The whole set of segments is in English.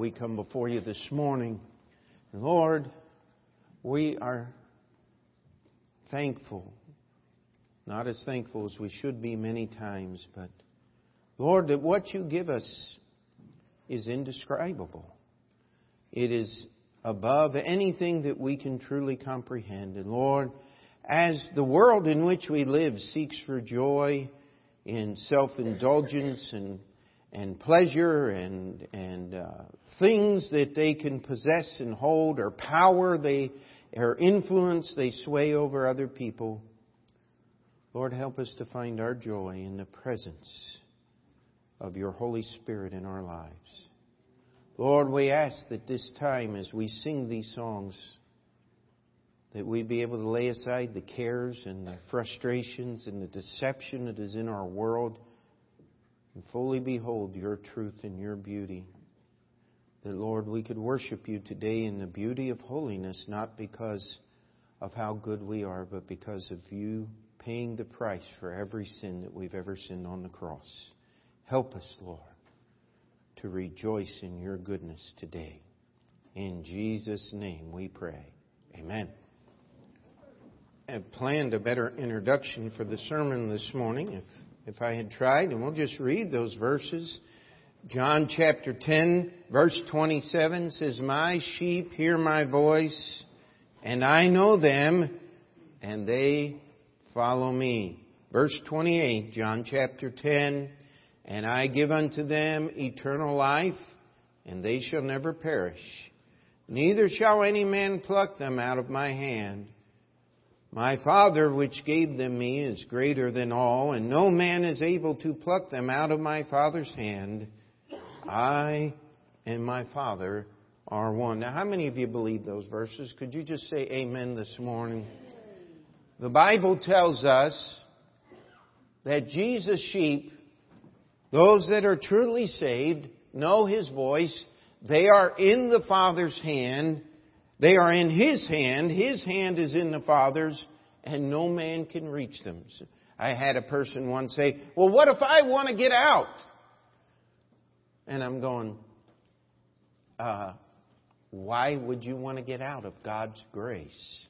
We come before you this morning. Lord, we are thankful. Not as thankful as we should be many times, but Lord, that what you give us is indescribable. It is above anything that we can truly comprehend. And Lord, as the world in which we live seeks for joy in self-indulgence and and pleasure and and uh, things that they can possess and hold or power they or influence they sway over other people. Lord, help us to find our joy in the presence of your Holy Spirit in our lives. Lord, we ask that this time as we sing these songs, that we be able to lay aside the cares and the frustrations and the deception that is in our world and fully behold your truth and your beauty. That, Lord, we could worship you today in the beauty of holiness, not because of how good we are, but because of you paying the price for every sin that we've ever sinned on the cross. Help us, Lord, to rejoice in your goodness today. In Jesus' name we pray. Amen. I have planned a better introduction for the sermon this morning. If if I had tried, and we'll just read those verses. John chapter 10, verse 27 says, My sheep hear my voice, and I know them, and they follow me. Verse 28, John chapter 10, And I give unto them eternal life, and they shall never perish. Neither shall any man pluck them out of my hand. My Father which gave them me is greater than all, and no man is able to pluck them out of my Father's hand. I and my Father are one. Now, how many of you believe those verses? Could you just say amen this morning? The Bible tells us that Jesus' sheep, those that are truly saved, know His voice. They are in the Father's hand they are in His hand. His hand is in the Father's, and no man can reach them. I had a person once say, Well, what if I want to get out? And I'm going, uh, Why would you want to get out of God's grace?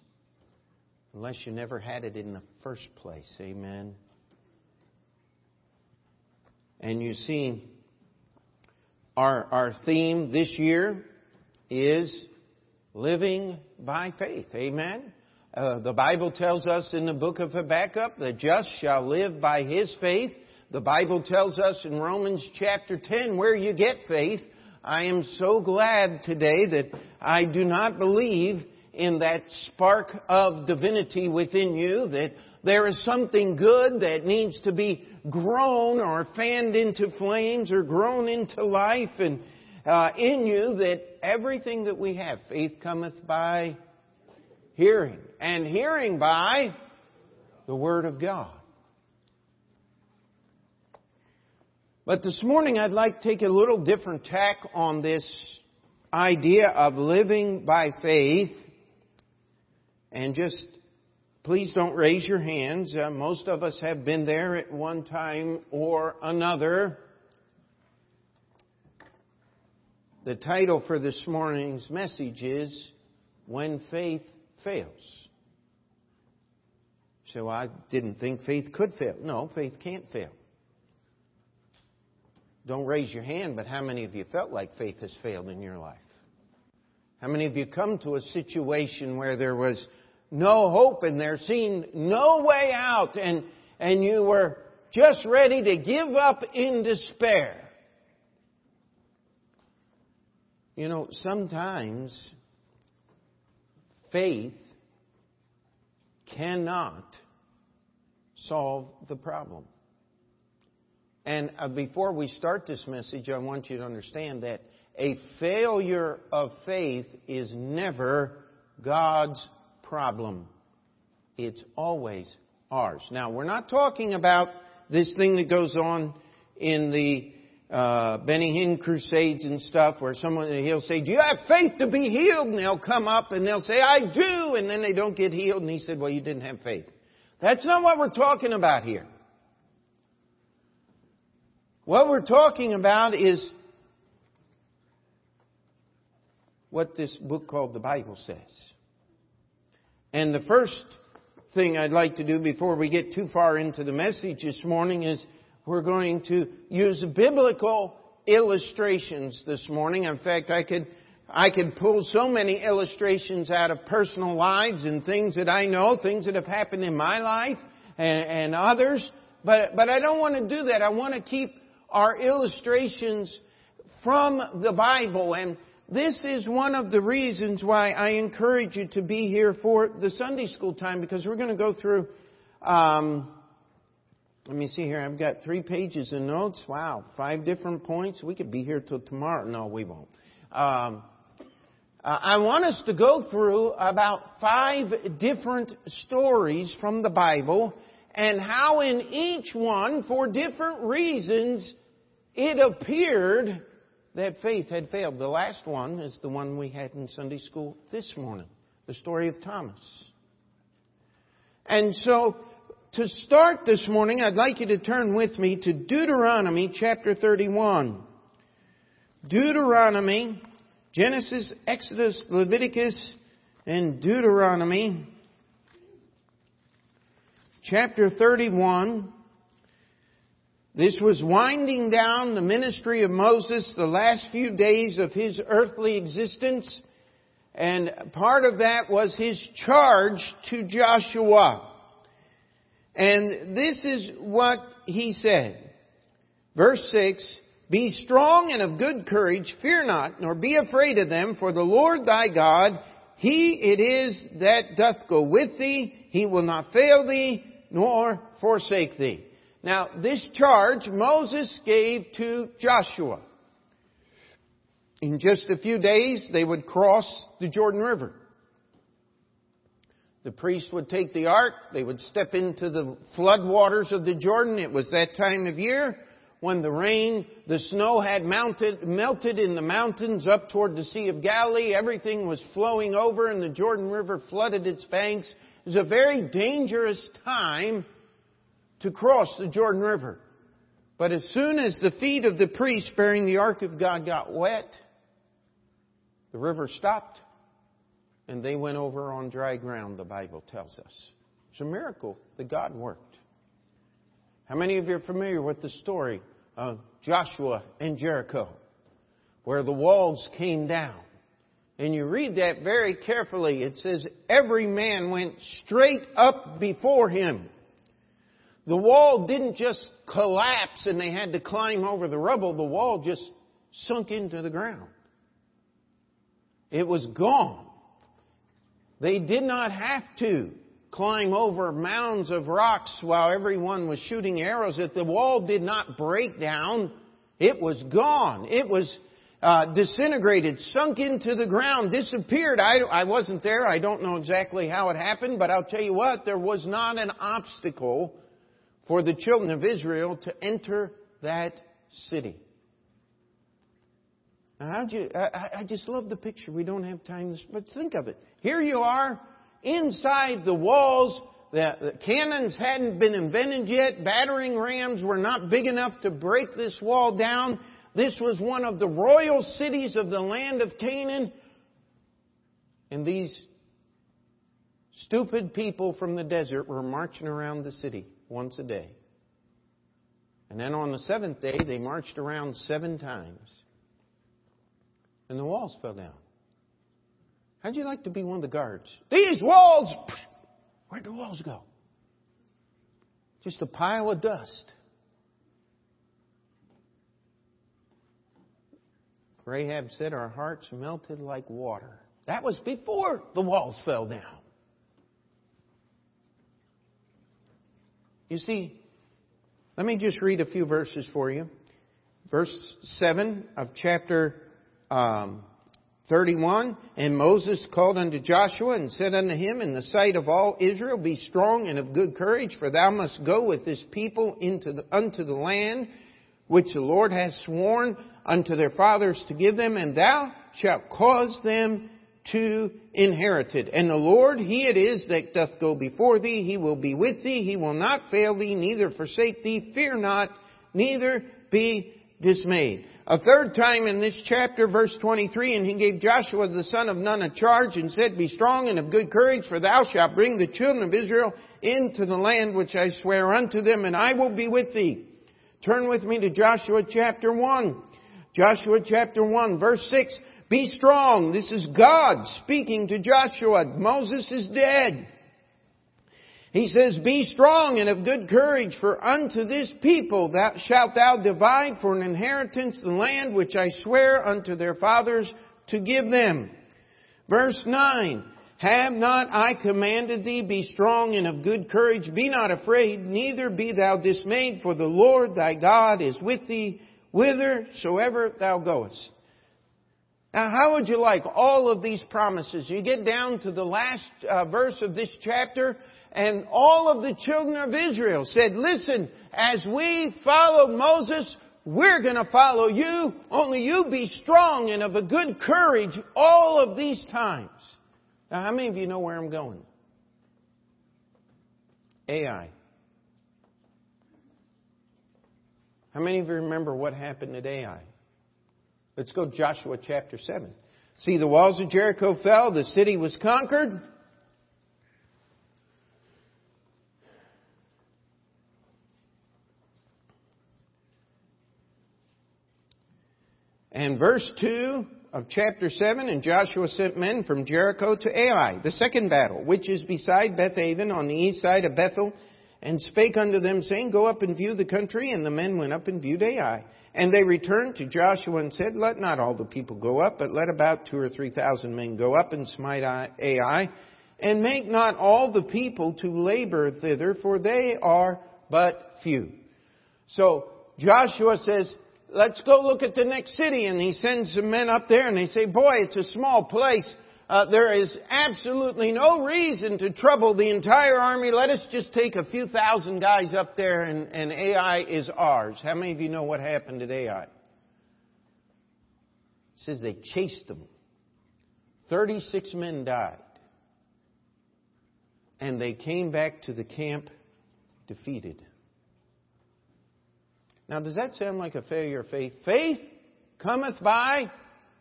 Unless you never had it in the first place. Amen. And you see, our, our theme this year is living by faith. Amen. Uh, the Bible tells us in the book of Habakkuk, the just shall live by his faith. The Bible tells us in Romans chapter 10 where you get faith. I am so glad today that I do not believe in that spark of divinity within you, that there is something good that needs to be grown or fanned into flames or grown into life and uh, in you that everything that we have, faith cometh by hearing, and hearing by the Word of God. But this morning I'd like to take a little different tack on this idea of living by faith and just please don't raise your hands. Uh, most of us have been there at one time or another. The title for this morning's message is When Faith Fails. So I didn't think faith could fail. No, faith can't fail. Don't raise your hand, but how many of you felt like faith has failed in your life? How many of you come to a situation where there was no hope and there seemed no way out and, and you were just ready to give up in despair? You know, sometimes faith cannot solve the problem. And uh, before we start this message, I want you to understand that a failure of faith is never God's problem. It's always ours. Now, we're not talking about this thing that goes on in the uh, Benny Hinn crusades and stuff where someone, he'll say, do you have faith to be healed? And they'll come up and they'll say, I do. And then they don't get healed. And he said, well, you didn't have faith. That's not what we're talking about here. What we're talking about is what this book called the Bible says. And the first thing I'd like to do before we get too far into the message this morning is we're going to use biblical illustrations this morning. In fact, I could I could pull so many illustrations out of personal lives and things that I know, things that have happened in my life and, and others. But, but I don't want to do that. I want to keep our illustrations from the Bible. And this is one of the reasons why I encourage you to be here for the Sunday school time because we're going to go through, um, let me see here. I've got three pages of notes. Wow. Five different points. We could be here till tomorrow. No, we won't. Um, uh, I want us to go through about five different stories from the Bible and how in each one, for different reasons, it appeared that faith had failed. The last one is the one we had in Sunday school this morning, the story of Thomas. And so, to start this morning, I'd like you to turn with me to Deuteronomy chapter 31. Deuteronomy Genesis, Exodus, Leviticus, and Deuteronomy. Chapter 31. This was winding down the ministry of Moses, the last few days of his earthly existence. And part of that was his charge to Joshua. And this is what he said. Verse 6, be strong and of good courage, fear not, nor be afraid of them, for the Lord thy God, He it is that doth go with thee, He will not fail thee, nor forsake thee. Now, this charge Moses gave to Joshua. In just a few days, they would cross the Jordan River. The priest would take the ark, they would step into the flood waters of the Jordan. It was that time of year when the rain, the snow had mounted, melted in the mountains up toward the Sea of Galilee. Everything was flowing over and the Jordan River flooded its banks. It was a very dangerous time to cross the Jordan River. But as soon as the feet of the priests bearing the Ark of God got wet, the river stopped and they went over on dry ground, the Bible tells us. It's a miracle that God worked. How many of you are familiar with the story of Joshua and Jericho, where the walls came down? And you read that very carefully. It says, every man went straight up before him. The wall didn't just collapse and they had to climb over the rubble. The wall just sunk into the ground. It was gone. They did not have to climb over mounds of rocks while everyone was shooting arrows at the wall did not break down. It was gone. It was uh, disintegrated, sunk into the ground, disappeared. I, I wasn't there. I don't know exactly how it happened, but I'll tell you what, there was not an obstacle for the children of Israel to enter that city. Now, you, I, I just love the picture. We don't have time, but think of it. Here you are, inside the walls. The, the cannons hadn't been invented yet. Battering rams were not big enough to break this wall down. This was one of the royal cities of the land of Canaan. And these stupid people from the desert were marching around the city once a day. And then on the seventh day, they marched around seven times. And the walls fell down. How'd you like to be one of the guards? These walls! Where'd the walls go? Just a pile of dust. Rahab said our hearts melted like water. That was before the walls fell down. You see, let me just read a few verses for you. Verse 7 of chapter um, 31 And Moses called unto Joshua and said unto him, In the sight of all Israel, Be strong and of good courage, for thou must go with this people into the, unto the land which the Lord has sworn unto their fathers to give them, and thou shalt cause them to inherit it. And the Lord, He it is that doth go before thee. He will be with thee. He will not fail thee, neither forsake thee. Fear not, neither be dismayed. A third time in this chapter, verse 23, and he gave Joshua the son of Nun a charge and said, Be strong and of good courage, for thou shalt bring the children of Israel into the land which I swear unto them, and I will be with thee. Turn with me to Joshua chapter 1. Joshua chapter 1, verse 6. Be strong. This is God speaking to Joshua. Moses is dead. He says, Be strong and of good courage, for unto this people thou shalt thou divide for an inheritance the land which I swear unto their fathers to give them. Verse 9, Have not I commanded thee, be strong and of good courage, be not afraid, neither be thou dismayed, for the Lord thy God is with thee, whithersoever thou goest. Now, how would you like all of these promises? You get down to the last uh, verse of this chapter, and all of the children of Israel said, listen, as we followed Moses, we're going to follow you, only you be strong and of a good courage all of these times. Now, how many of you know where I'm going? Ai. How many of you remember what happened at Ai? Let's go to Joshua chapter 7. See, the walls of Jericho fell, the city was conquered, And verse 2 of chapter 7, and Joshua sent men from Jericho to Ai, the second battle, which is beside Bethaven on the east side of Bethel, and spake unto them, saying, Go up and view the country. And the men went up and viewed Ai. And they returned to Joshua and said, Let not all the people go up, but let about two or three thousand men go up and smite Ai, and make not all the people to labor thither, for they are but few. So Joshua says, let's go look at the next city. And he sends some men up there and they say, boy, it's a small place. Uh, there is absolutely no reason to trouble the entire army. Let us just take a few thousand guys up there and, and Ai is ours. How many of you know what happened at Ai? It says they chased them. 36 men died. And they came back to the camp defeated. Now, does that sound like a failure of faith? Faith cometh by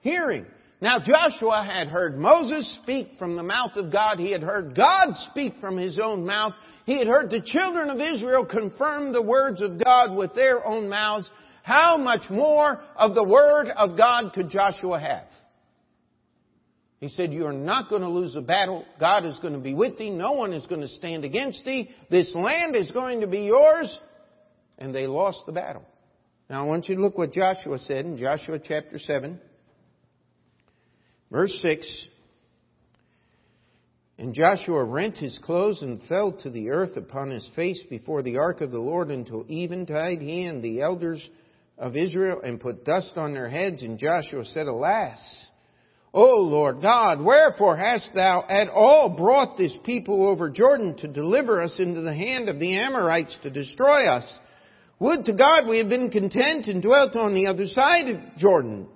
hearing. Now, Joshua had heard Moses speak from the mouth of God. He had heard God speak from his own mouth. He had heard the children of Israel confirm the words of God with their own mouths. How much more of the Word of God could Joshua have? He said, You are not going to lose a battle. God is going to be with thee. No one is going to stand against thee. This land is going to be yours and they lost the battle. Now I want you to look what Joshua said in Joshua chapter 7, verse 6. And Joshua rent his clothes and fell to the earth upon his face before the ark of the Lord until eventide, he and the elders of Israel, and put dust on their heads. And Joshua said, Alas, O Lord God, wherefore hast thou at all brought this people over Jordan to deliver us into the hand of the Amorites to destroy us? Would to God we had been content and dwelt on the other side of Jordan.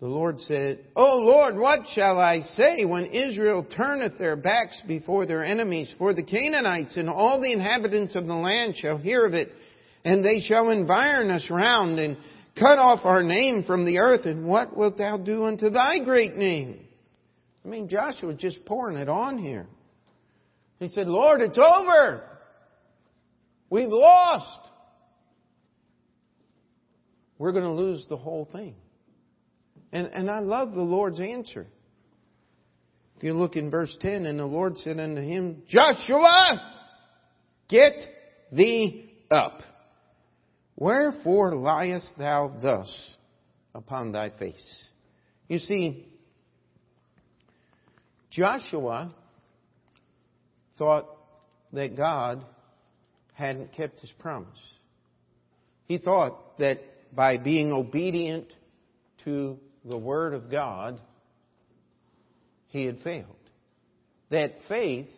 The Lord said, O Lord, what shall I say when Israel turneth their backs before their enemies? For the Canaanites and all the inhabitants of the land shall hear of it, and they shall environ us round and cut off our name from the earth. And what wilt thou do unto thy great name? I mean, Joshua just pouring it on here. He said, Lord, it's over. We've lost we're going to lose the whole thing. And, and I love the Lord's answer. If you look in verse 10, and the Lord said unto him, Joshua, get thee up. Wherefore liest thou thus upon thy face? You see, Joshua thought that God hadn't kept his promise. He thought that by being obedient to the Word of God, he had failed. That faith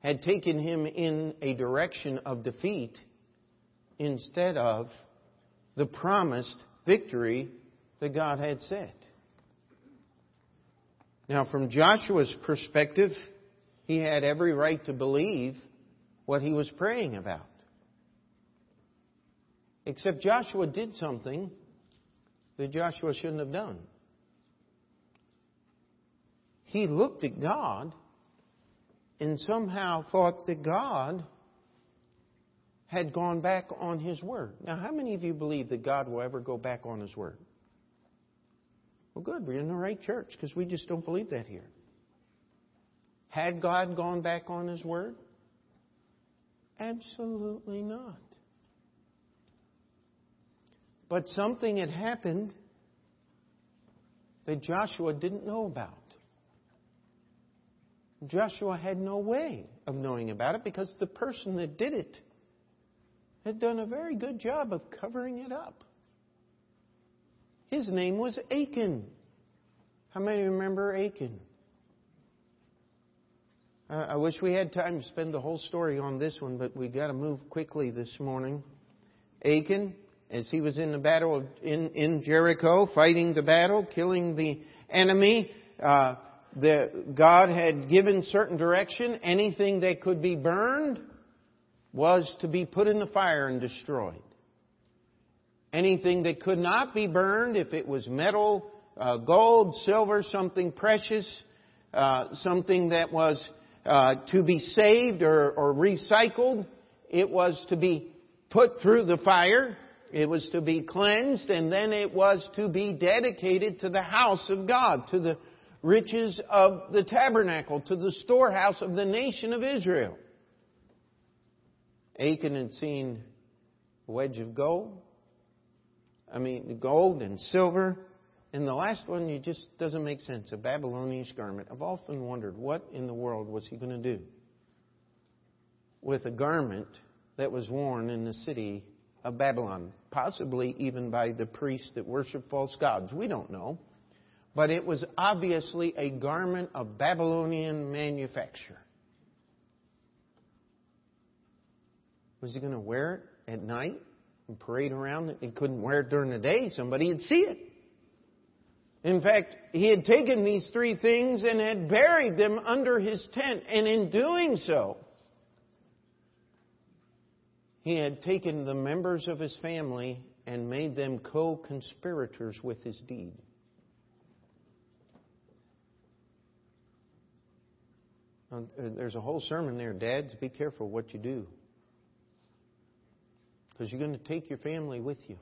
had taken him in a direction of defeat instead of the promised victory that God had said. Now, from Joshua's perspective, he had every right to believe what he was praying about. Except Joshua did something that Joshua shouldn't have done. He looked at God and somehow thought that God had gone back on His Word. Now, how many of you believe that God will ever go back on His Word? Well, good. We're in the right church because we just don't believe that here. Had God gone back on His Word? Absolutely not. But something had happened that Joshua didn't know about. Joshua had no way of knowing about it because the person that did it had done a very good job of covering it up. His name was Achan. How many remember Achan? Uh, I wish we had time to spend the whole story on this one, but we got to move quickly this morning. Achan, as he was in the battle in, in Jericho, fighting the battle, killing the enemy, uh, the, God had given certain direction. Anything that could be burned was to be put in the fire and destroyed. Anything that could not be burned, if it was metal, uh, gold, silver, something precious, uh, something that was uh, to be saved or, or recycled, it was to be put through the fire. It was to be cleansed, and then it was to be dedicated to the house of God, to the riches of the tabernacle, to the storehouse of the nation of Israel. Achan had seen a wedge of gold. I mean, gold and silver. And the last one, it just doesn't make sense. A Babylonian garment. I've often wondered what in the world was he going to do with a garment that was worn in the city of Babylon, possibly even by the priests that worship false gods. We don't know. But it was obviously a garment of Babylonian manufacture. Was he going to wear it at night and parade around? He couldn't wear it during the day. Somebody would see it. In fact, he had taken these three things and had buried them under his tent. And in doing so, he had taken the members of his family and made them co conspirators with his deed. There's a whole sermon there, Dads, be careful what you do. Because you're going to take your family with you.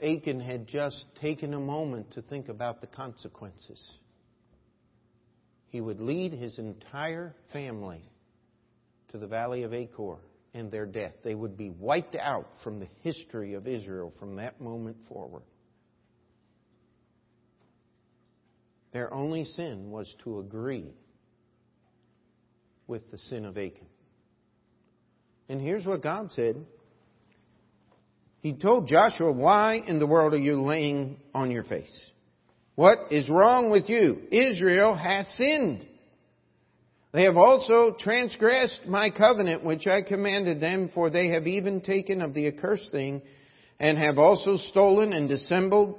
Achan had just taken a moment to think about the consequences. He would lead his entire family to the valley of Achor and their death. They would be wiped out from the history of Israel from that moment forward. Their only sin was to agree with the sin of Achan. And here's what God said. He told Joshua, Why in the world are you laying on your face? What is wrong with you? Israel hath sinned. They have also transgressed my covenant which I commanded them, for they have even taken of the accursed thing, and have also stolen and dissembled.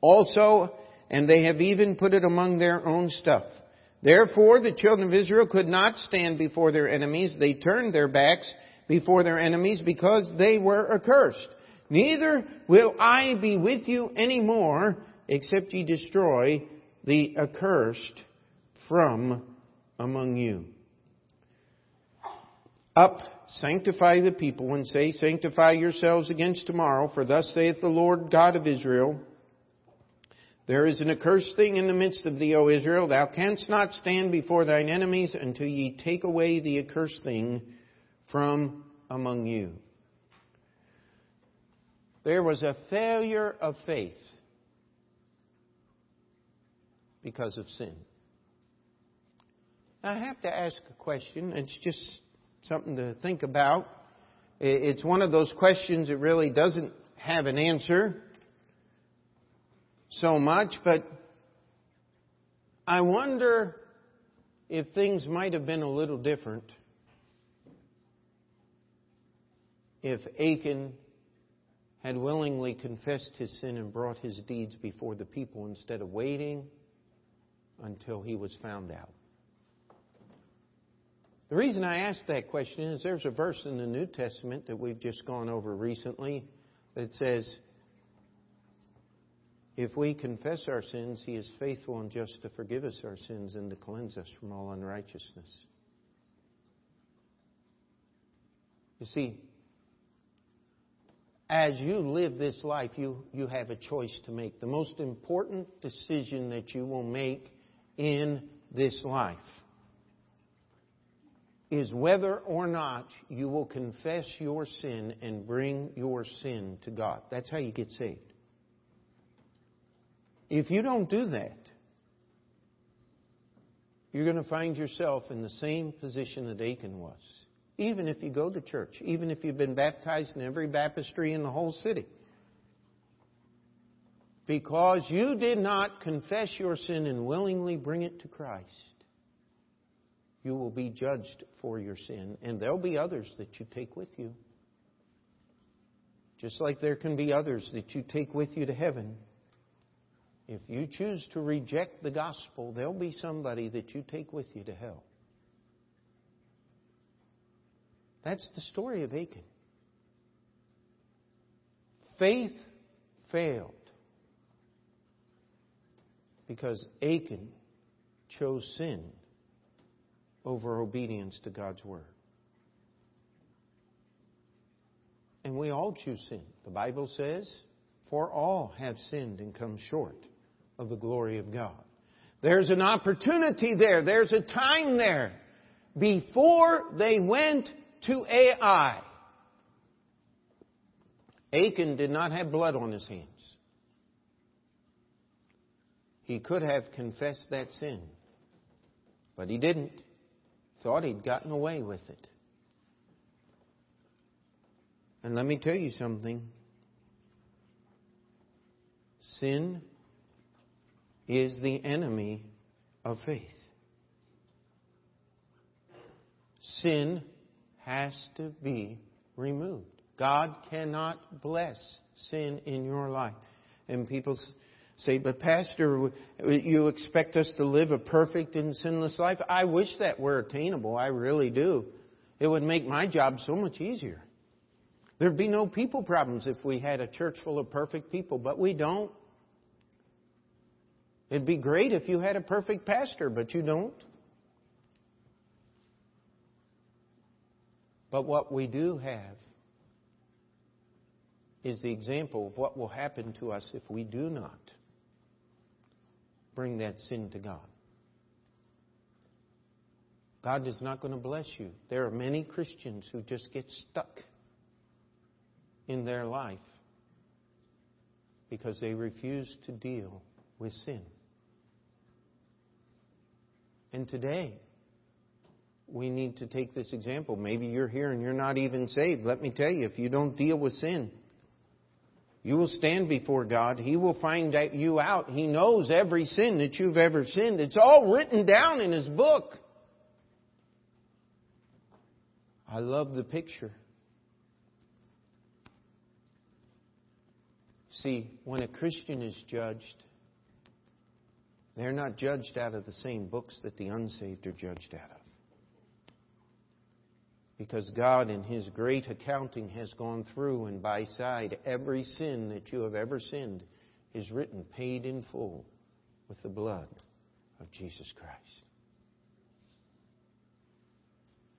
Also, and they have even put it among their own stuff. Therefore, the children of Israel could not stand before their enemies. They turned their backs before their enemies because they were accursed. Neither will I be with you any more except ye destroy the accursed from among you. Up, sanctify the people and say, sanctify yourselves against tomorrow, for thus saith the Lord God of Israel, there is an accursed thing in the midst of thee, O Israel. Thou canst not stand before thine enemies until ye take away the accursed thing from among you. There was a failure of faith because of sin. I have to ask a question. It's just something to think about. It's one of those questions that really doesn't have an answer so much, but I wonder if things might have been a little different if Achan had willingly confessed his sin and brought his deeds before the people instead of waiting until he was found out. The reason I ask that question is there's a verse in the New Testament that we've just gone over recently that says, If we confess our sins, He is faithful and just to forgive us our sins and to cleanse us from all unrighteousness. You see, as you live this life, you, you have a choice to make. The most important decision that you will make in this life is whether or not you will confess your sin and bring your sin to God. That's how you get saved. If you don't do that, you're going to find yourself in the same position that Achan was. Even if you go to church, even if you've been baptized in every baptistry in the whole city. Because you did not confess your sin and willingly bring it to Christ, you will be judged for your sin, and there'll be others that you take with you. Just like there can be others that you take with you to heaven. If you choose to reject the gospel, there'll be somebody that you take with you to hell. That's the story of Achan. Faith failed because Achan chose sin over obedience to God's Word. And we all choose sin. The Bible says, For all have sinned and come short of the glory of God. There's an opportunity there. There's a time there. Before they went to Ai. Achan did not have blood on his hands. He could have confessed that sin, but he didn't. Thought he'd gotten away with it. And let me tell you something sin is the enemy of faith. Sin has to be removed. God cannot bless sin in your life. And people say, but Pastor, you expect us to live a perfect and sinless life? I wish that were attainable. I really do. It would make my job so much easier. There'd be no people problems if we had a church full of perfect people, but we don't. It'd be great if you had a perfect pastor, but you don't. But what we do have is the example of what will happen to us if we do not bring that sin to God. God is not going to bless you. There are many Christians who just get stuck in their life because they refuse to deal with sin. And today, we need to take this example. Maybe you're here and you're not even saved. Let me tell you, if you don't deal with sin, you will stand before God. He will find you out. He knows every sin that you've ever sinned. It's all written down in His book. I love the picture. See, when a Christian is judged, they're not judged out of the same books that the unsaved are judged out of. Because God, in His great accounting, has gone through and by side every sin that you have ever sinned is written, paid in full with the blood of Jesus Christ.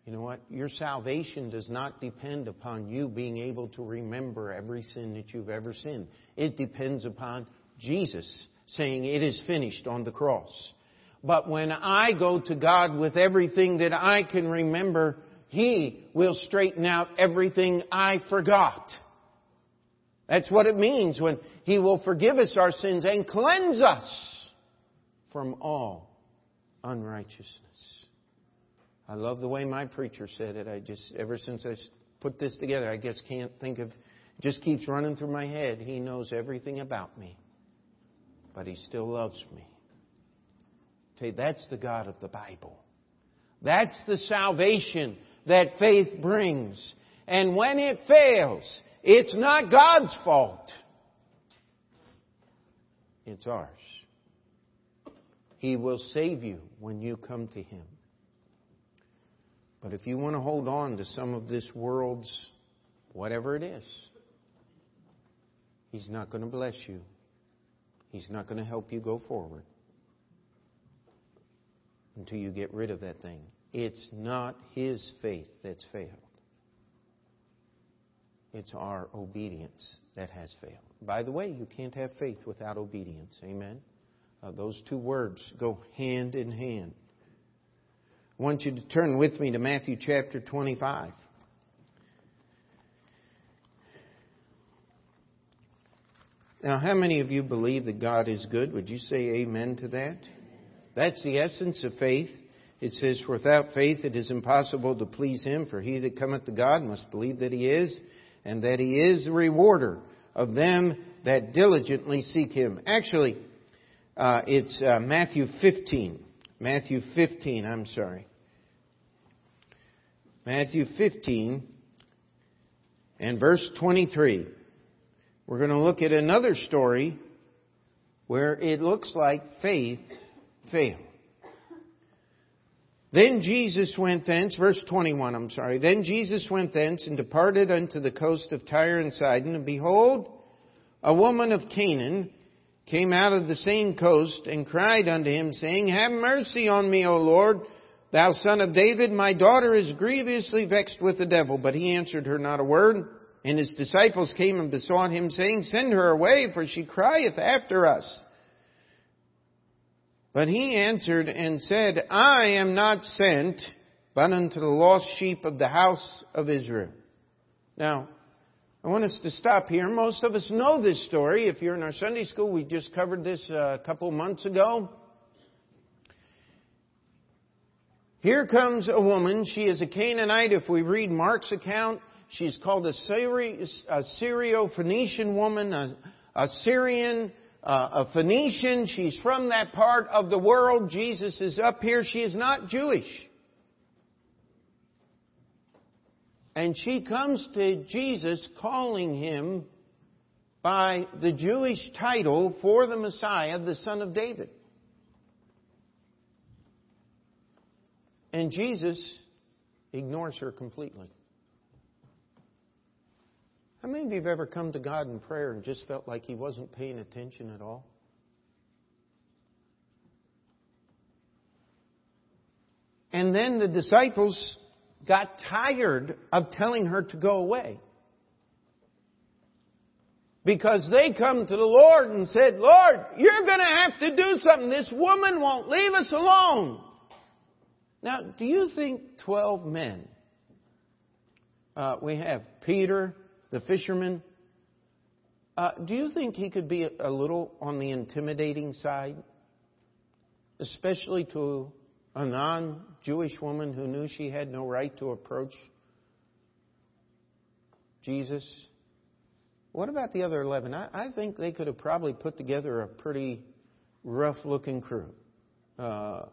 You know what? Your salvation does not depend upon you being able to remember every sin that you've ever sinned. It depends upon Jesus saying, It is finished on the cross. But when I go to God with everything that I can remember, he will straighten out everything I forgot. That's what it means when He will forgive us our sins and cleanse us from all unrighteousness. I love the way my preacher said it. I just, ever since I put this together, I guess can't think of, just keeps running through my head. He knows everything about me, but He still loves me. Okay, that's the God of the Bible. That's the salvation that faith brings. And when it fails, it's not God's fault. It's ours. He will save you when you come to Him. But if you want to hold on to some of this world's whatever it is, He's not going to bless you. He's not going to help you go forward until you get rid of that thing. It's not His faith that's failed. It's our obedience that has failed. By the way, you can't have faith without obedience. Amen? Uh, those two words go hand in hand. I want you to turn with me to Matthew chapter 25. Now, how many of you believe that God is good? Would you say amen to that? That's the essence of faith. It says, For Without faith it is impossible to please Him, for he that cometh to God must believe that He is, and that He is the rewarder of them that diligently seek Him. Actually, uh, it's uh, Matthew 15. Matthew 15, I'm sorry. Matthew 15 and verse 23. We're going to look at another story where it looks like faith failed. Then Jesus went thence, verse 21, I'm sorry. Then Jesus went thence and departed unto the coast of Tyre and Sidon, and behold, a woman of Canaan came out of the same coast and cried unto him, saying, Have mercy on me, O Lord, thou son of David, my daughter is grievously vexed with the devil. But he answered her not a word. And his disciples came and besought him, saying, Send her away, for she crieth after us. But he answered and said, I am not sent, but unto the lost sheep of the house of Israel. Now, I want us to stop here. Most of us know this story. If you're in our Sunday school, we just covered this uh, a couple months ago. Here comes a woman. She is a Canaanite. If we read Mark's account, she's called a, Syrio-Phoenician woman, a, a Syrian, uh, a Phoenician. She's from that part of the world. Jesus is up here. She is not Jewish. And she comes to Jesus calling him by the Jewish title for the Messiah, the Son of David. And Jesus ignores her completely. How many of you have ever come to God in prayer and just felt like He wasn't paying attention at all? And then the disciples got tired of telling her to go away. Because they come to the Lord and said, Lord, you're going to have to do something. This woman won't leave us alone. Now, do you think 12 men, uh, we have Peter, the fisherman, uh, do you think he could be a little on the intimidating side? Especially to a non Jewish woman who knew she had no right to approach Jesus. What about the other 11? I, I think they could have probably put together a pretty rough looking crew. Uh,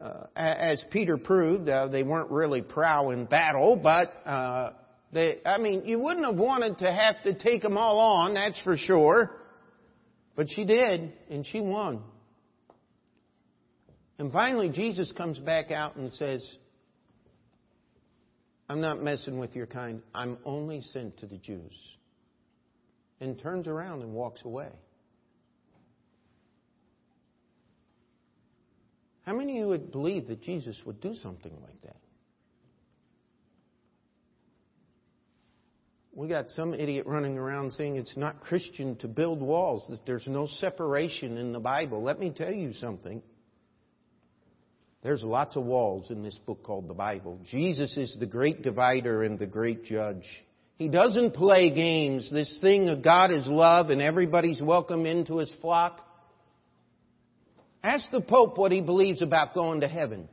uh, as Peter proved, uh, they weren't really prow in battle, but uh, they, I mean, you wouldn't have wanted to have to take them all on, that's for sure. But she did, and she won. And finally, Jesus comes back out and says, I'm not messing with your kind. I'm only sent to the Jews. And turns around and walks away. How many of you would believe that Jesus would do something like that? We got some idiot running around saying it's not Christian to build walls, that there's no separation in the Bible. Let me tell you something. There's lots of walls in this book called the Bible. Jesus is the great divider and the great judge. He doesn't play games. This thing of God is love and everybody's welcome into his flock. Ask the Pope what he believes about going to heaven.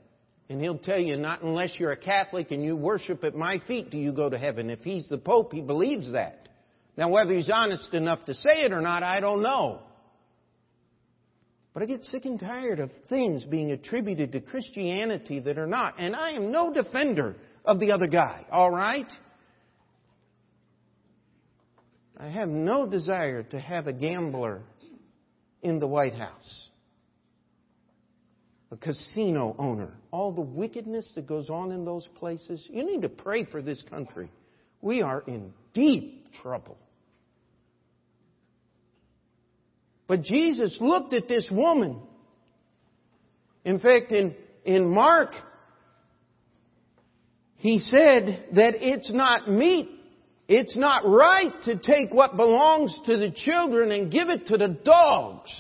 And he'll tell you, not unless you're a Catholic and you worship at my feet do you go to heaven. If he's the Pope, he believes that. Now, whether he's honest enough to say it or not, I don't know. But I get sick and tired of things being attributed to Christianity that are not. And I am no defender of the other guy, all right? I have no desire to have a gambler in the White House. A casino owner, all the wickedness that goes on in those places. You need to pray for this country. We are in deep trouble. But Jesus looked at this woman. In fact, in, in Mark, he said that it's not meat, it's not right to take what belongs to the children and give it to the dogs.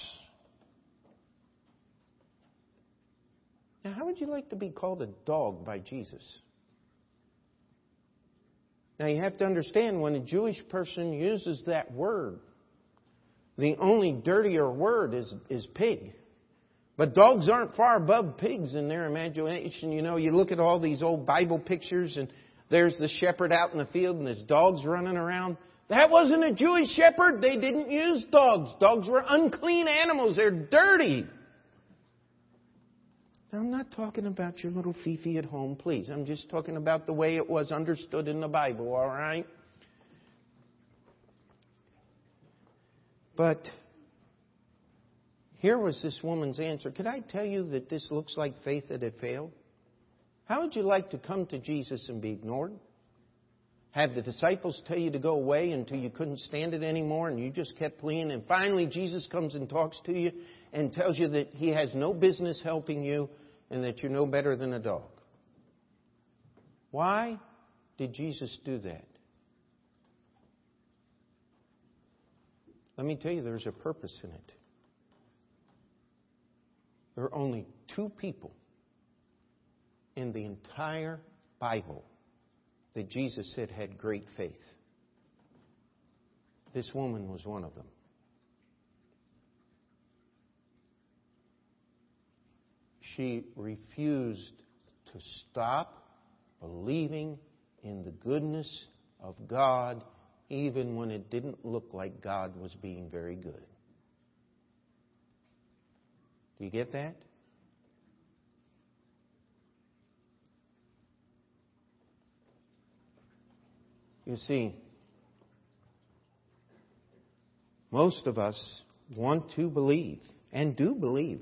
Now, how would you like to be called a dog by Jesus? Now, you have to understand when a Jewish person uses that word, the only dirtier word is, is pig. But dogs aren't far above pigs in their imagination. You know, you look at all these old Bible pictures and there's the shepherd out in the field and there's dogs running around. That wasn't a Jewish shepherd. They didn't use dogs. Dogs were unclean animals. They're dirty. Now, I'm not talking about your little Fifi at home, please. I'm just talking about the way it was understood in the Bible, all right? But here was this woman's answer. Could I tell you that this looks like faith that had failed? How would you like to come to Jesus and be ignored? Have the disciples tell you to go away until you couldn't stand it anymore and you just kept pleading, and finally Jesus comes and talks to you and tells you that he has no business helping you and that you're no better than a dog. Why did Jesus do that? Let me tell you, there's a purpose in it. There are only two people in the entire Bible that Jesus said had great faith. This woman was one of them. She refused to stop believing in the goodness of God even when it didn't look like God was being very good. Do you get that? You see, most of us want to believe and do believe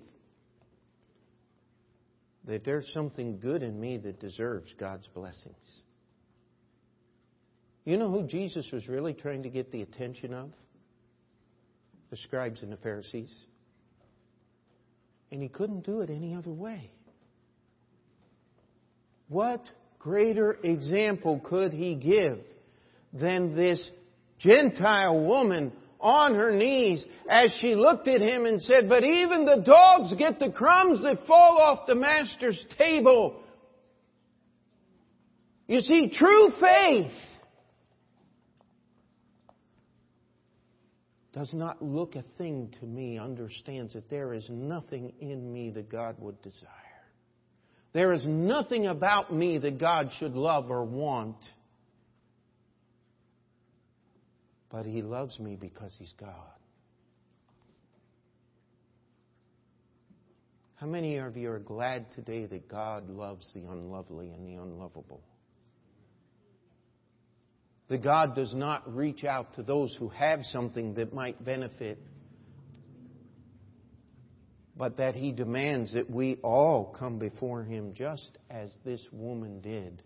that there's something good in me that deserves God's blessings. You know who Jesus was really trying to get the attention of? The scribes and the Pharisees. And he couldn't do it any other way. What greater example could he give than this Gentile woman on her knees as she looked at him and said, But even the dogs get the crumbs that fall off the master's table. You see, true faith does not look a thing to me, understands that there is nothing in me that God would desire. There is nothing about me that God should love or want. But He loves me because He's God. How many of you are glad today that God loves the unlovely and the unlovable? That God does not reach out to those who have something that might benefit, but that He demands that we all come before Him just as this woman did,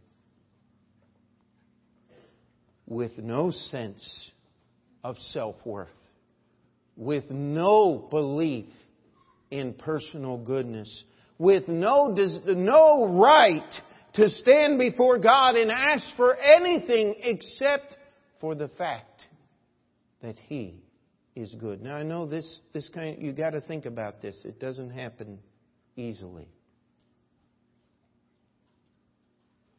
with no sense of self worth, with no belief in personal goodness, with no, no right to stand before God and ask for anything except for the fact that He is good. Now I know this, this kind, you got to think about this. It doesn't happen easily.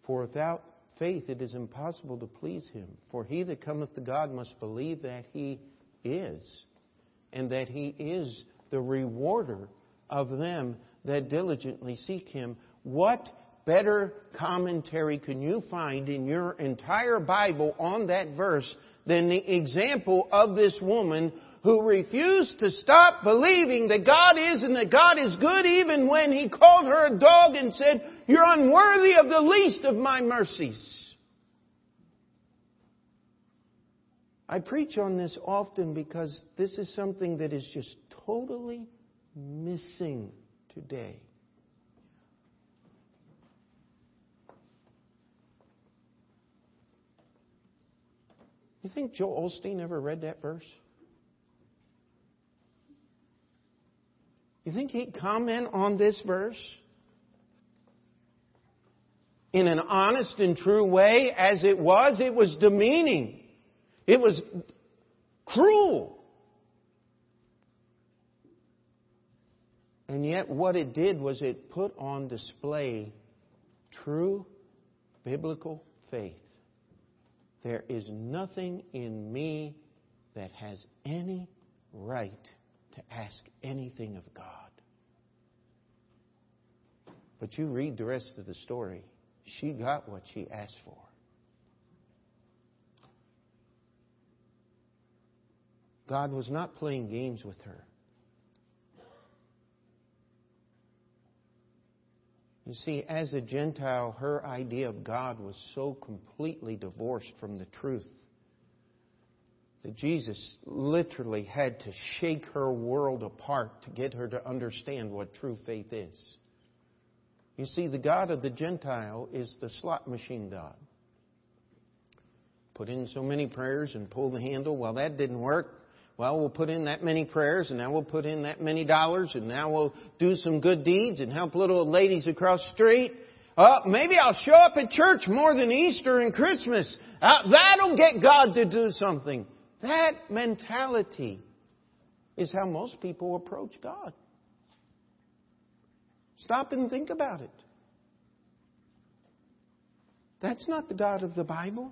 For without faith it is impossible to please him. For he that cometh to God must believe that he is, and that he is the rewarder of them that diligently seek him. What better commentary can you find in your entire Bible on that verse than the example of this woman who refused to stop believing that God is and that God is good even when he called her a dog and said, you're unworthy of the least of my mercies. I preach on this often because this is something that is just totally missing today. You think Joel Osteen ever read that verse? You think he'd comment on this verse? In an honest and true way, as it was, it was demeaning. It was cruel. And yet, what it did was it put on display true biblical faith. There is nothing in me that has any right to ask anything of God. But you read the rest of the story. She got what she asked for. God was not playing games with her. You see, as a Gentile, her idea of God was so completely divorced from the truth that Jesus literally had to shake her world apart to get her to understand what true faith is. You see, the God of the Gentile is the slot machine God. Put in so many prayers and pull the handle. Well, that didn't work. Well, we'll put in that many prayers, and now we'll put in that many dollars, and now we'll do some good deeds and help little ladies across the street. Uh, maybe I'll show up at church more than Easter and Christmas. Uh, that'll get God to do something. That mentality is how most people approach God. Stop and think about it. That's not the God of the Bible.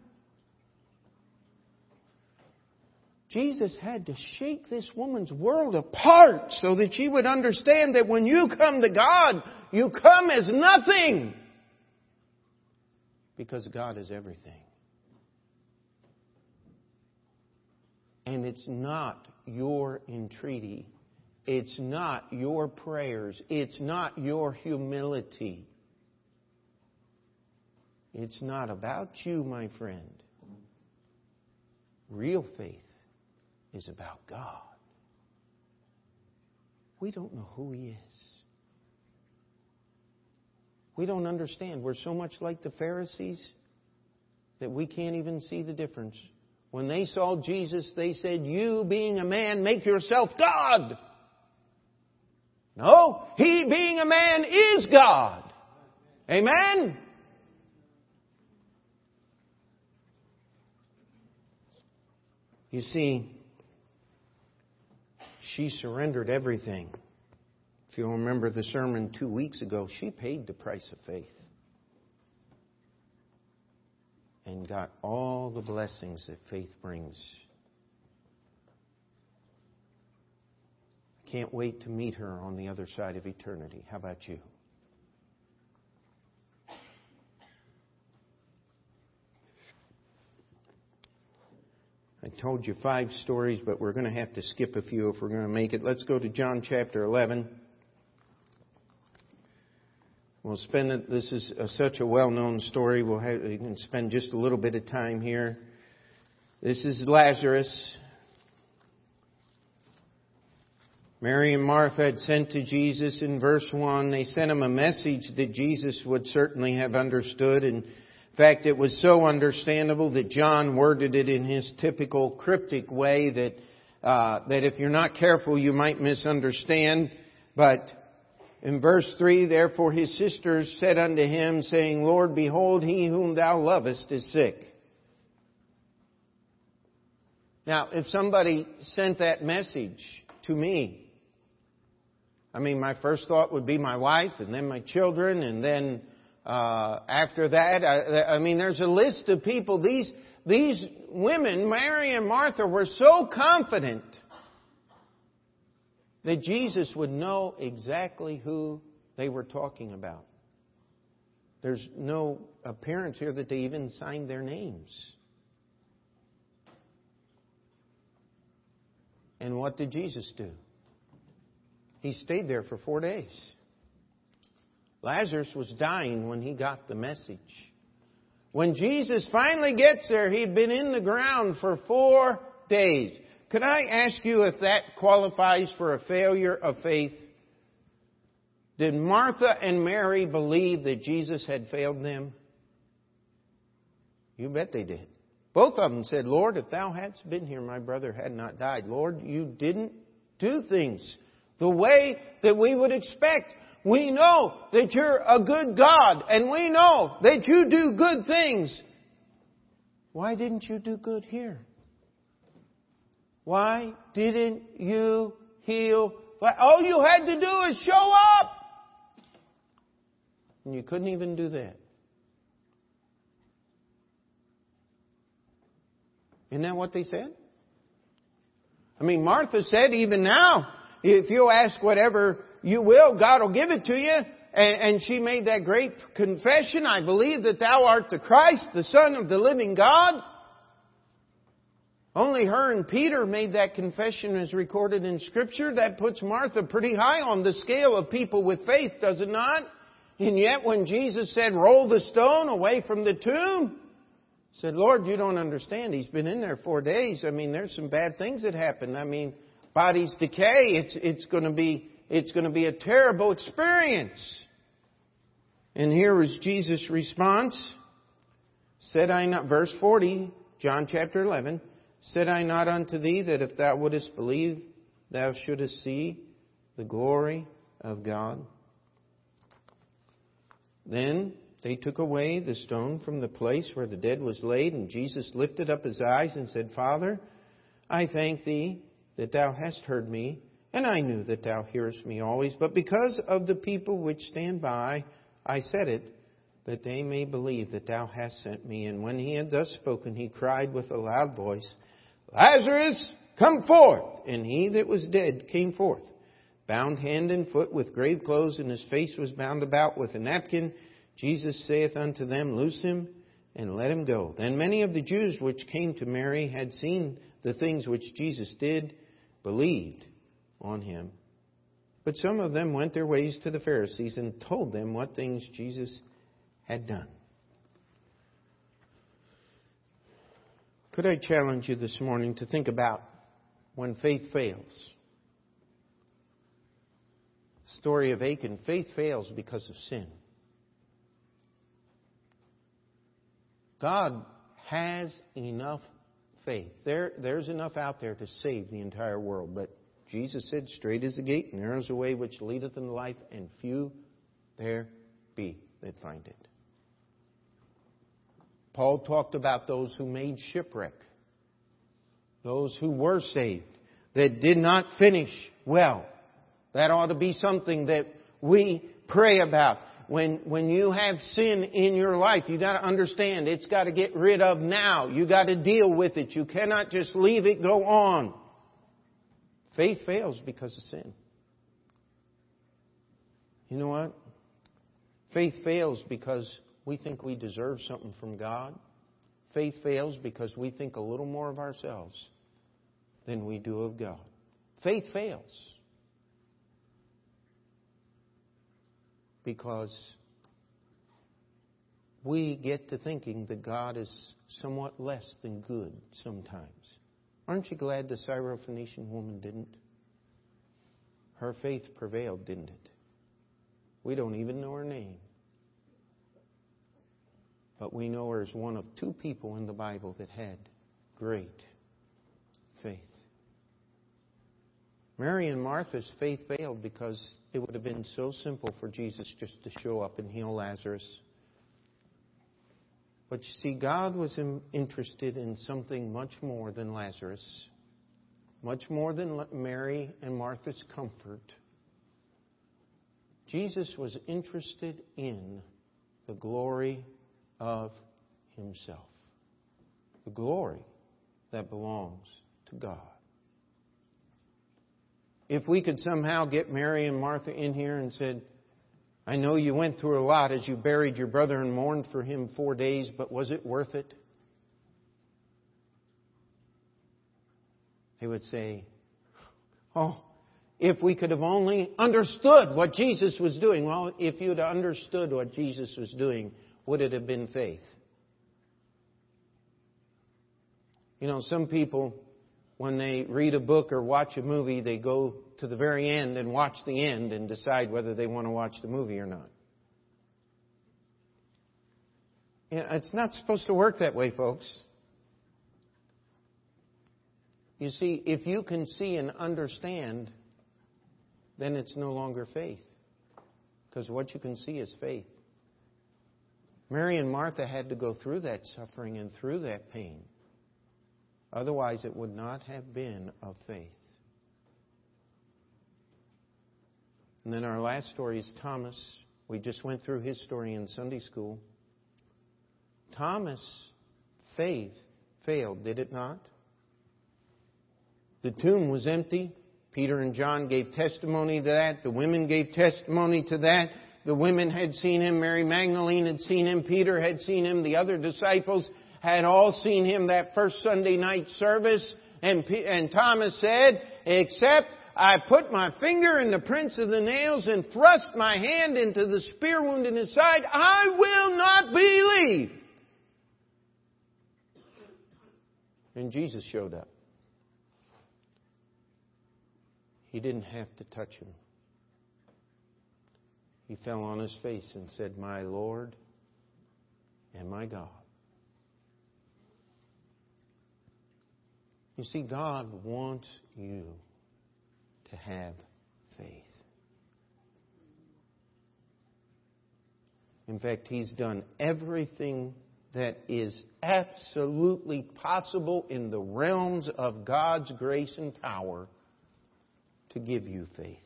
Jesus had to shake this woman's world apart so that she would understand that when you come to God, you come as nothing. Because God is everything. And it's not your entreaty. It's not your prayers. It's not your humility. It's not about you, my friend. Real faith is about God. We don't know who He is. We don't understand. We're so much like the Pharisees that we can't even see the difference. When they saw Jesus, they said, You being a man, make yourself God. No, He being a man is God. Amen? You see, she surrendered everything. If you remember the sermon two weeks ago, she paid the price of faith and got all the blessings that faith brings. Can't wait to meet her on the other side of eternity. How about you? I told you five stories, but we're going to have to skip a few if we're going to make it. Let's go to John chapter 11. We'll spend it, this is a, such a well-known story. We'll have, we can spend just a little bit of time here. This is Lazarus. Mary and Martha had sent to Jesus in verse 1. They sent him a message that Jesus would certainly have understood in fact, it was so understandable that John worded it in his typical cryptic way that, uh, that if you're not careful, you might misunderstand. But in verse 3, therefore his sisters said unto him, saying, Lord, behold, he whom thou lovest is sick. Now, if somebody sent that message to me, I mean, my first thought would be my wife, and then my children, and then uh, after that, I, I mean, there's a list of people. These, these women, Mary and Martha, were so confident that Jesus would know exactly who they were talking about. There's no appearance here that they even signed their names. And what did Jesus do? He stayed there for four days. Lazarus was dying when he got the message. When Jesus finally gets there, he'd been in the ground for four days. Could I ask you if that qualifies for a failure of faith? Did Martha and Mary believe that Jesus had failed them? You bet they did. Both of them said, Lord, if thou hadst been here, my brother had not died. Lord, you didn't do things the way that we would expect. We know that you're a good God, and we know that you do good things. Why didn't you do good here? Why didn't you heal? All you had to do is show up. And you couldn't even do that. Isn't that what they said? I mean, Martha said, even now, if you'll ask whatever you will, God will give it to you. And, she made that great confession, I believe that thou art the Christ, the Son of the living God. Only her and Peter made that confession as recorded in Scripture. That puts Martha pretty high on the scale of people with faith, does it not? And yet when Jesus said, roll the stone away from the tomb, said, Lord, you don't understand. He's been in there four days. I mean, there's some bad things that happen. I mean, bodies decay. It's, it's going to be, it's going to be a terrible experience. And here is Jesus' response. Said I not, verse 40, John chapter 11, said I not unto thee that if thou wouldest believe, thou shouldest see the glory of God? Then they took away the stone from the place where the dead was laid, and Jesus lifted up his eyes and said, Father, I thank thee that thou hast heard me, and I knew that thou hearest me always. But because of the people which stand by, I said it, that they may believe that thou hast sent me. And when he had thus spoken, he cried with a loud voice, Lazarus, come forth! And he that was dead came forth, bound hand and foot with grave clothes, and his face was bound about with a napkin. Jesus saith unto them, Loose him and let him go. Then many of the Jews which came to Mary had seen the things which Jesus did, believed on him. But some of them went their ways to the Pharisees and told them what things Jesus had done. Could I challenge you this morning to think about when faith fails? Story of Achan. Faith fails because of sin. God has enough faith. There, there's enough out there to save the entire world. But Jesus said, Straight is the gate, narrow is the way which leadeth unto life, and few there be that find it. Paul talked about those who made shipwreck, those who were saved, that did not finish well. That ought to be something that we pray about when, when you have sin in your life, you gotta understand it's gotta get rid of now. You gotta deal with it. You cannot just leave it go on. Faith fails because of sin. You know what? Faith fails because we think we deserve something from God. Faith fails because we think a little more of ourselves than we do of God. Faith fails. Because we get to thinking that God is somewhat less than good sometimes. Aren't you glad the Syrophoenician woman didn't? Her faith prevailed, didn't it? We don't even know her name. But we know her as one of two people in the Bible that had great faith. Mary and Martha's faith failed because it would have been so simple for Jesus just to show up and heal Lazarus. But you see, God was interested in something much more than Lazarus, much more than Mary and Martha's comfort. Jesus was interested in the glory of Himself, the glory that belongs to God. If we could somehow get Mary and Martha in here and said, I know you went through a lot as you buried your brother and mourned for him four days, but was it worth it? They would say, Oh, if we could have only understood what Jesus was doing. Well, if you'd understood what Jesus was doing, would it have been faith? You know, some people when they read a book or watch a movie, they go to the very end and watch the end and decide whether they want to watch the movie or not. It's not supposed to work that way, folks. You see, if you can see and understand, then it's no longer faith. Because what you can see is faith. Mary and Martha had to go through that suffering and through that pain. Otherwise, it would not have been of faith. And then our last story is Thomas. We just went through his story in Sunday school. Thomas' faith failed, did it not? The tomb was empty. Peter and John gave testimony to that. The women gave testimony to that. The women had seen him. Mary Magdalene had seen him. Peter had seen him. The other disciples had all seen him that first Sunday night service. And, and Thomas said, except I put my finger in the prints of the nails and thrust my hand into the spear wound in his side, I will not believe. And Jesus showed up. He didn't have to touch him. He fell on his face and said, My Lord and my God. You see, God wants you to have faith. In fact, He's done everything that is absolutely possible in the realms of God's grace and power to give you faith.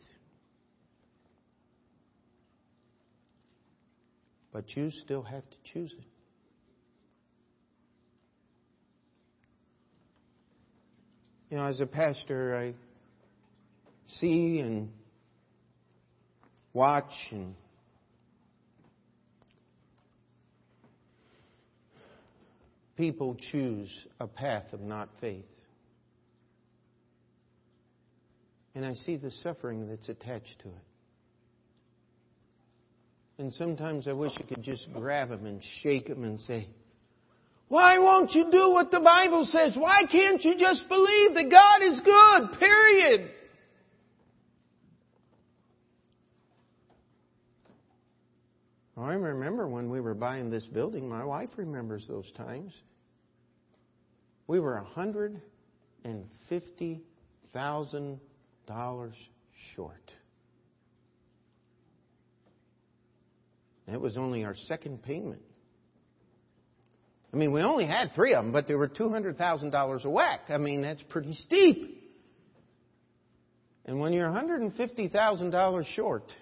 But you still have to choose it. You know, as a pastor, I see and watch and people choose a path of not faith. And I see the suffering that's attached to it. And sometimes I wish I could just grab them and shake them and say, Why won't you do what the Bible says? Why can't you just believe that God is good? Period. Oh, I remember when we were buying this building, my wife remembers those times. We were $150,000 short. It was only our second payment. I mean, we only had three of them, but they were $200,000 a whack. I mean, that's pretty steep. And when you're $150,000 short,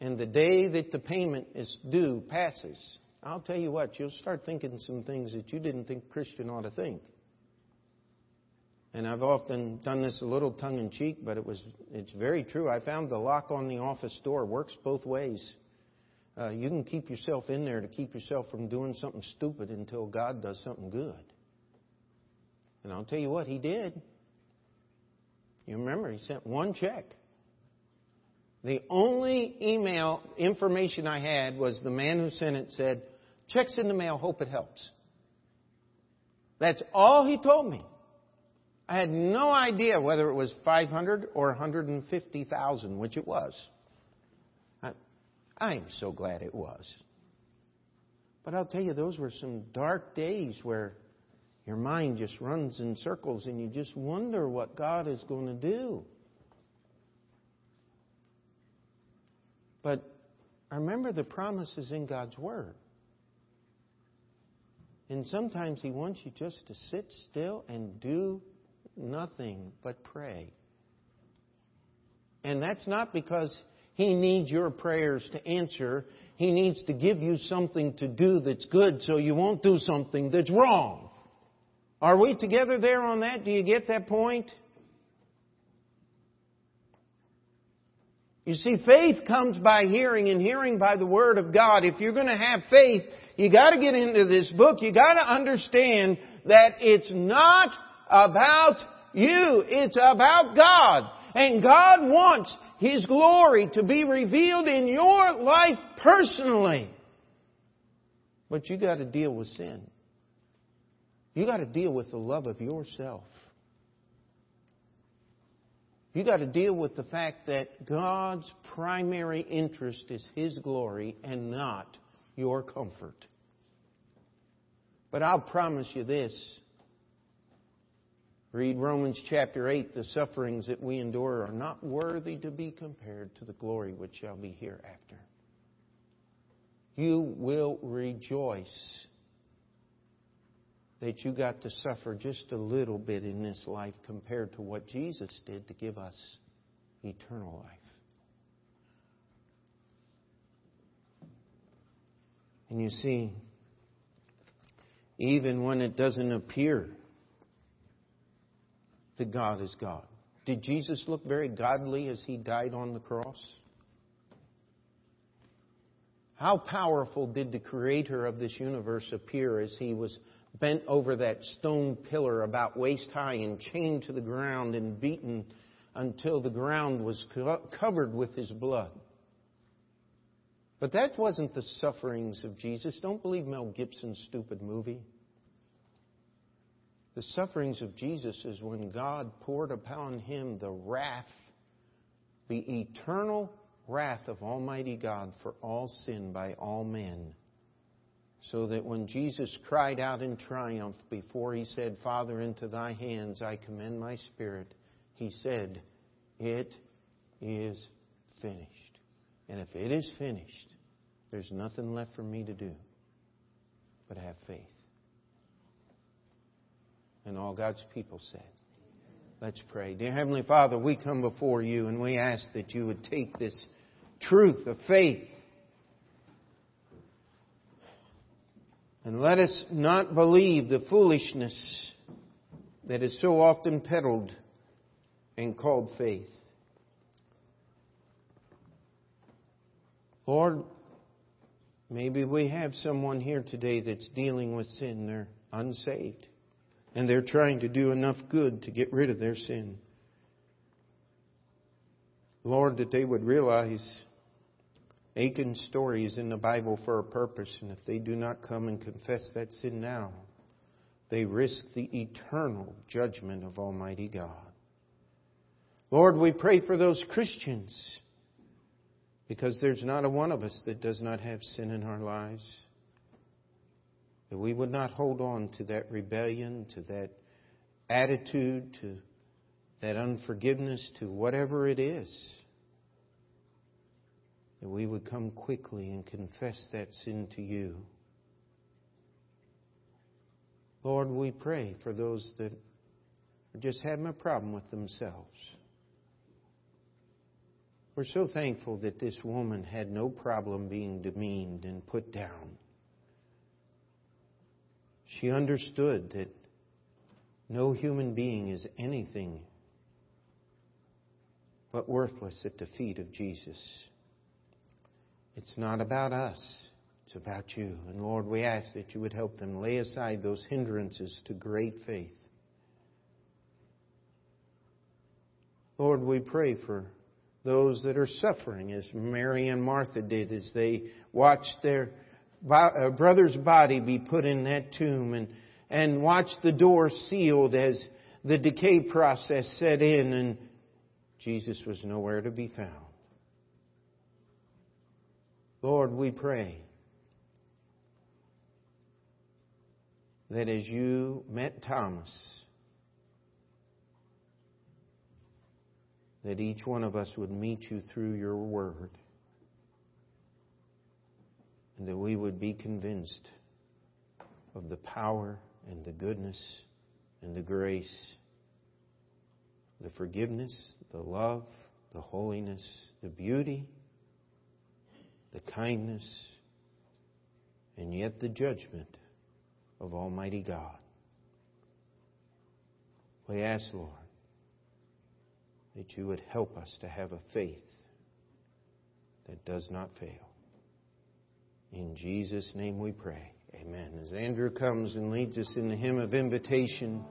and the day that the payment is due passes, I'll tell you what, you'll start thinking some things that you didn't think Christian ought to think. And I've often done this a little tongue in cheek, but it was it's very true. I found the lock on the office door works both ways. Uh, you can keep yourself in there to keep yourself from doing something stupid until God does something good. And I'll tell you what, He did. You remember, He sent one check. The only email information I had was the man who sent it said, Checks in the mail, hope it helps. That's all he told me. I had no idea whether it was 500 or 150,000, which it was. I'm so glad it was. But I'll tell you, those were some dark days where your mind just runs in circles and you just wonder what God is going to do. But I remember the promises in God's Word. And sometimes He wants you just to sit still and do nothing but pray. And that's not because He needs your prayers to answer. He needs to give you something to do that's good so you won't do something that's wrong. Are we together there on that? Do you get that point? You see, faith comes by hearing and hearing by the Word of God. If you're going to have faith, you got to get into this book. You got to understand that it's not about you. It's about God. And God wants His glory to be revealed in your life personally. But you got to deal with sin. You got to deal with the love of yourself. You got to deal with the fact that God's primary interest is His glory and not your comfort. But I'll promise you this Read Romans chapter 8. The sufferings that we endure are not worthy to be compared to the glory which shall be hereafter. You will rejoice that you got to suffer just a little bit in this life compared to what Jesus did to give us eternal life. And you see, even when it doesn't appear that God is God. Did Jesus look very godly as he died on the cross? How powerful did the creator of this universe appear as he was bent over that stone pillar about waist high and chained to the ground and beaten until the ground was covered with his blood? But that wasn't the sufferings of Jesus. Don't believe Mel Gibson's stupid movie. The sufferings of Jesus is when God poured upon him the wrath, the eternal wrath of Almighty God for all sin by all men. So that when Jesus cried out in triumph before he said, Father, into thy hands I commend my spirit, he said, It is finished. And if it is finished, there's nothing left for me to do but have faith. And all God's people said, Let's pray. Dear Heavenly Father, we come before you and we ask that you would take this truth of faith and let us not believe the foolishness that is so often peddled and called faith. Lord, maybe we have someone here today that's dealing with sin. They're unsaved. And they're trying to do enough good to get rid of their sin. Lord, that they would realize Achan's story is in the Bible for a purpose, and if they do not come and confess that sin now, they risk the eternal judgment of Almighty God. Lord, we pray for those Christians because there's not a one of us that does not have sin in our lives. That we would not hold on to that rebellion, to that attitude, to that unforgiveness, to whatever it is that we would come quickly and confess that sin to you. Lord, we pray for those that are just having a problem with themselves. We're so thankful that this woman had no problem being demeaned and put down. She understood that no human being is anything but worthless at the feet of Jesus. It's not about us. It's about you. And Lord, we ask that you would help them lay aside those hindrances to great faith. Lord, we pray for those that are suffering, as Mary and Martha did, as they watched their brother's body be put in that tomb and, and watched the door sealed as the decay process set in and Jesus was nowhere to be found. Lord, we pray that as you met Thomas, that each one of us would meet you through your word, and that we would be convinced of the power and the goodness and the grace, the forgiveness, the love, the holiness, the beauty the kindness, and yet the judgment of Almighty God. We ask, Lord, that you would help us to have a faith that does not fail. In Jesus' name we pray. Amen. As Andrew comes and leads us in the hymn of invitation,